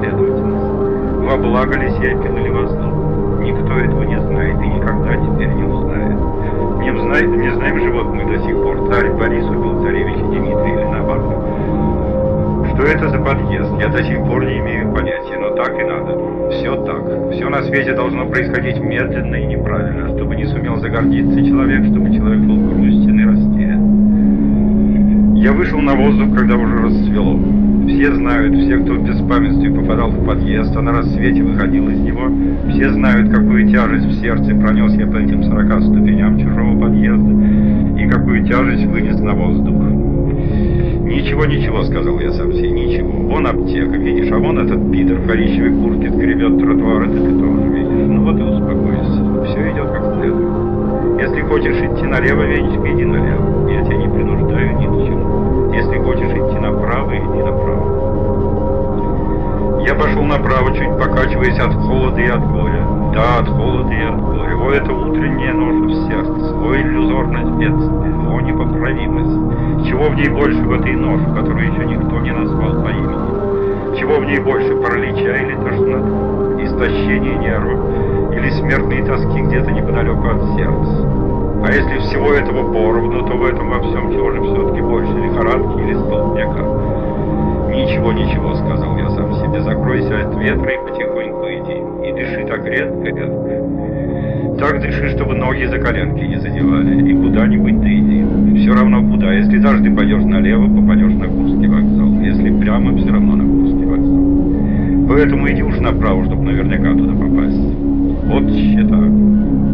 Последовательности? Во благо ли пил или во зло? Никто этого не знает и никогда теперь не узнает. Не, знаем, не знаем же вот мы до сих пор, царь Борис убил царевича Дмитрия или наоборот. Что это за подъезд, я до сих пор не имею понятия, но так и надо. Все так. Все на свете должно происходить медленно и неправильно, чтобы не сумел загордиться человек, чтобы человек был грустен и растерян. Я вышел на воздух, когда уже расцвело. Все знают, все, кто в беспамятстве попадал в подъезд, а на рассвете выходил из него, все знают, какую тяжесть в сердце пронес я по этим сорока ступеням чужого подъезда и какую тяжесть вынес на воздух. «Ничего, ничего», — сказал я сам себе, — «ничего. Вон аптека, видишь, а вон этот пидор в коричневой куртке гребет тротуар, это ты тоже видишь. Ну вот и успокойся, все идет как следует. Если хочешь идти налево, Венечка, иди налево. Я тебя не принуждаю ни к чему. Если хочешь идти направо, иди направо. Я пошел направо, чуть покачиваясь от холода и от горя. Да, от холода и от горя. О, это утренняя нож в сердце. О, иллюзорность бедствия. О, непоправимость. Чего в ней больше в этой нож, которую еще никто не назвал по имени? Чего в ней больше, паралича или тошноты? Истощение нервов? Или смертные тоски где-то неподалеку от сердца? А если всего этого поровну, то в этом во всем чего же все-таки больше, лихорадки или столбняка? «Ничего, ничего», — сказал я сам себе, — «закройся от ветра и потихоньку иди. И дыши так редко, редко. Так дыши, чтобы ноги за коленки не задевали, и куда-нибудь ты иди. Все равно куда. Если даже ты пойдешь налево, попадешь на Курский вокзал. Если прямо, все равно на Курский вокзал. Поэтому иди уж направо, чтобы наверняка туда попасть. Вот счета.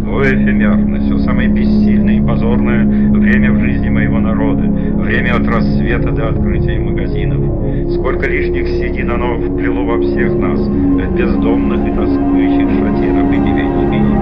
О, эфемерно, все самое бессильное и позорное время в жизни моего народа, время от рассвета до открытия магазинов. Сколько лишних седин оно вплело во всех нас, бездомных и тоскующих шатиров и девичьих